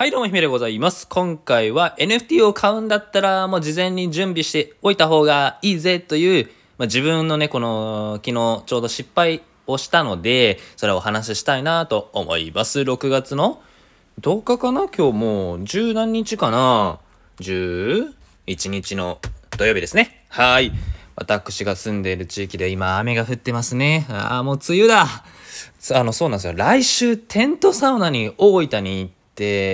はい、どうも、ひめでございます。今回は NFT を買うんだったら、もう事前に準備しておいた方がいいぜという、まあ、自分のね、この、昨日ちょうど失敗をしたので、それをお話ししたいなと思います。6月の10日かな？今日もう十何日かな ?11 日の土曜日ですね。はい。私が住んでいる地域で今雨が降ってますね。ああ、もう梅雨だ。あの、そうなんですよ。来週テントサウナに大分に行って、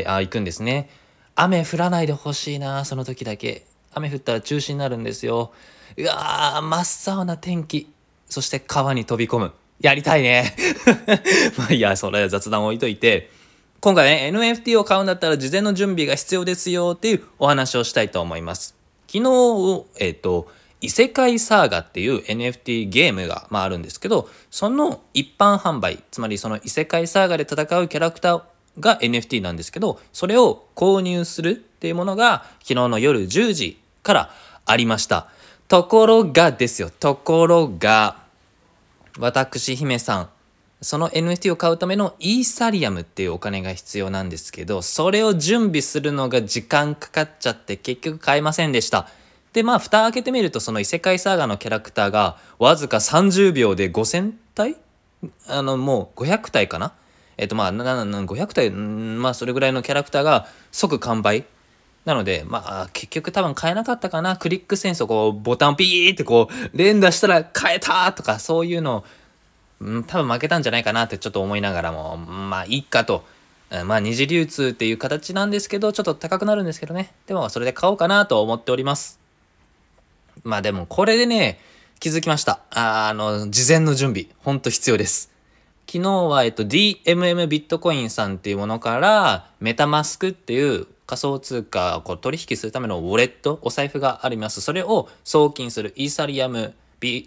あ行くんですね。雨降らないでほしいな、その時だけ。雨降ったら中止になるんですよ。うわー、真っ青な天気。そして川に飛び込む。やりたいね。まあいいや、それは雑談置いといて。今回ね、NFT を買うんだったら事前の準備が必要ですよっていうお話をしたいと思います。昨日、えっ、と、異世界サーガっていう NFT ゲームが、まあ、あるんですけど、その一般販売、つまりその異世界サーガで戦うキャラクターが NFT なんですけど、それを購入するっていうものが昨日の夜10時からありました。ところがですよ、ところが、私姫さんその NFT を買うためのイーサリアムっていうお金が必要なんですけどそれを準備するのが時間かかっちゃって結局買えませんでした。でまあ蓋開けてみるとその異世界サーガのキャラクターがわずか30秒で5000体？あのもう500体かな？えっとまあ500体まあそれぐらいのキャラクターが即完売なので、まあ、結局多分買えなかったかな。クリックセンスをこう、ボタンピーってこう、連打したら買えたとか、そういうの、うん、多分負けたんじゃないかなってちょっと思いながらも、まあ、いいかと。まあ、二次流通っていう形なんですけど、ちょっと高くなるんですけどね。でも、それで買おうかなと思っております。まあ、でも、これでね、気づきました。あの、事前の準備、ほんと必要です。昨日は、えっと、DMM ビットコインさんっていうものから、メタマスクっていう仮想通貨を取引するためのウォレット、お財布があります。それを送金するイーサリアム、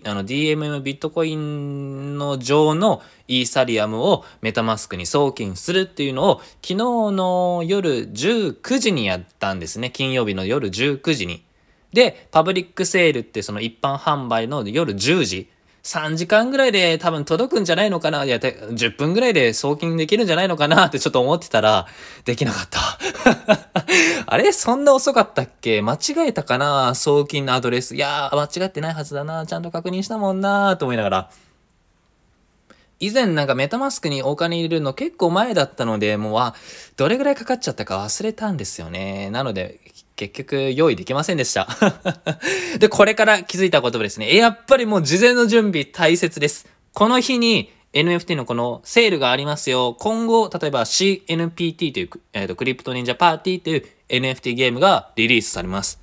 あの DMM ビットコインの上のイーサリアムをメタマスクに送金するっていうのを昨日の夜19時にやったんですね。金曜日の夜19時に。で、パブリックセールってその一般販売の夜10時。3時間ぐらいで多分届くんじゃないのかな？いや、10分ぐらいで送金できるんじゃないのかなってちょっと思ってたら、できなかった。あれ？そんな遅かったっけ？間違えたかな？送金のアドレス。いやー、間違ってないはずだな。ちゃんと確認したもんなーと思いながら。以前なんかメタマスクにお金入れるの結構前だったので、もう、あ、どれぐらいかかっちゃったか忘れたんですよね。なので、結局用意できませんでした。で、これから気づいた言葉ですね。やっぱりもう事前の準備大切です。この日に NFT のこのセールがありますよ。今後、例えば CNPT という、えー、とクリプト忍者パーティーという NFT ゲームがリリースされます。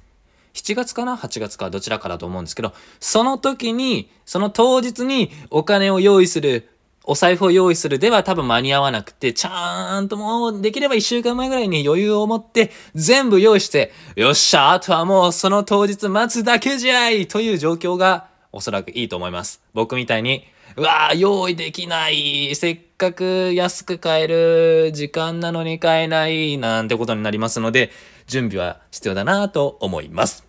7月かな ?8 月か？どちらかだと思うんですけど、その時に、その当日にお金を用意する、お財布を用意するでは多分間に合わなくて、ちゃんともうできれば1週間前ぐらいに余裕を持って全部用意して、よっしゃ、あとはもうその当日待つだけじゃいという状況がおそらくいいと思います。僕みたいに、うわー用意できない、せっかく安く買える時間なのに買えない、なんてことになりますので、準備は必要だなと思います。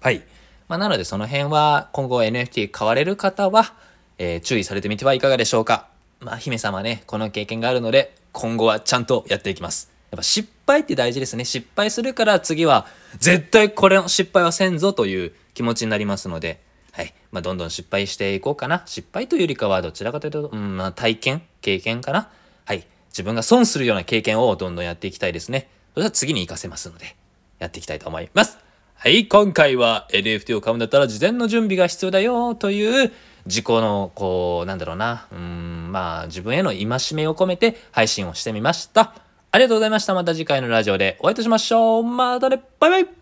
はい。まあ、なのでその辺は今後 NFT 買われる方は、えー注意されてみてはいかがでしょうか。まあ、姫様ね、この経験があるので、今後はちゃんとやっていきます。やっぱ失敗って大事ですね。失敗するから次は、絶対これの失敗はせんぞという気持ちになりますので、はい。まあ、どんどん失敗していこうかな。失敗というよりかは、どちらかというと、うん、まあ、体験経験かな。はい。自分が損するような経験をどんどんやっていきたいですね。それは次に活かせますので、やっていきたいと思います。はい、今回は NFT を買うんだったら事前の準備が必要だよという自己の、こう、なんだろうな、うん、まあ自分への戒めを込めて配信をしてみました。ありがとうございました。また次回のラジオでお会いいたしましょう。またね、バイバイ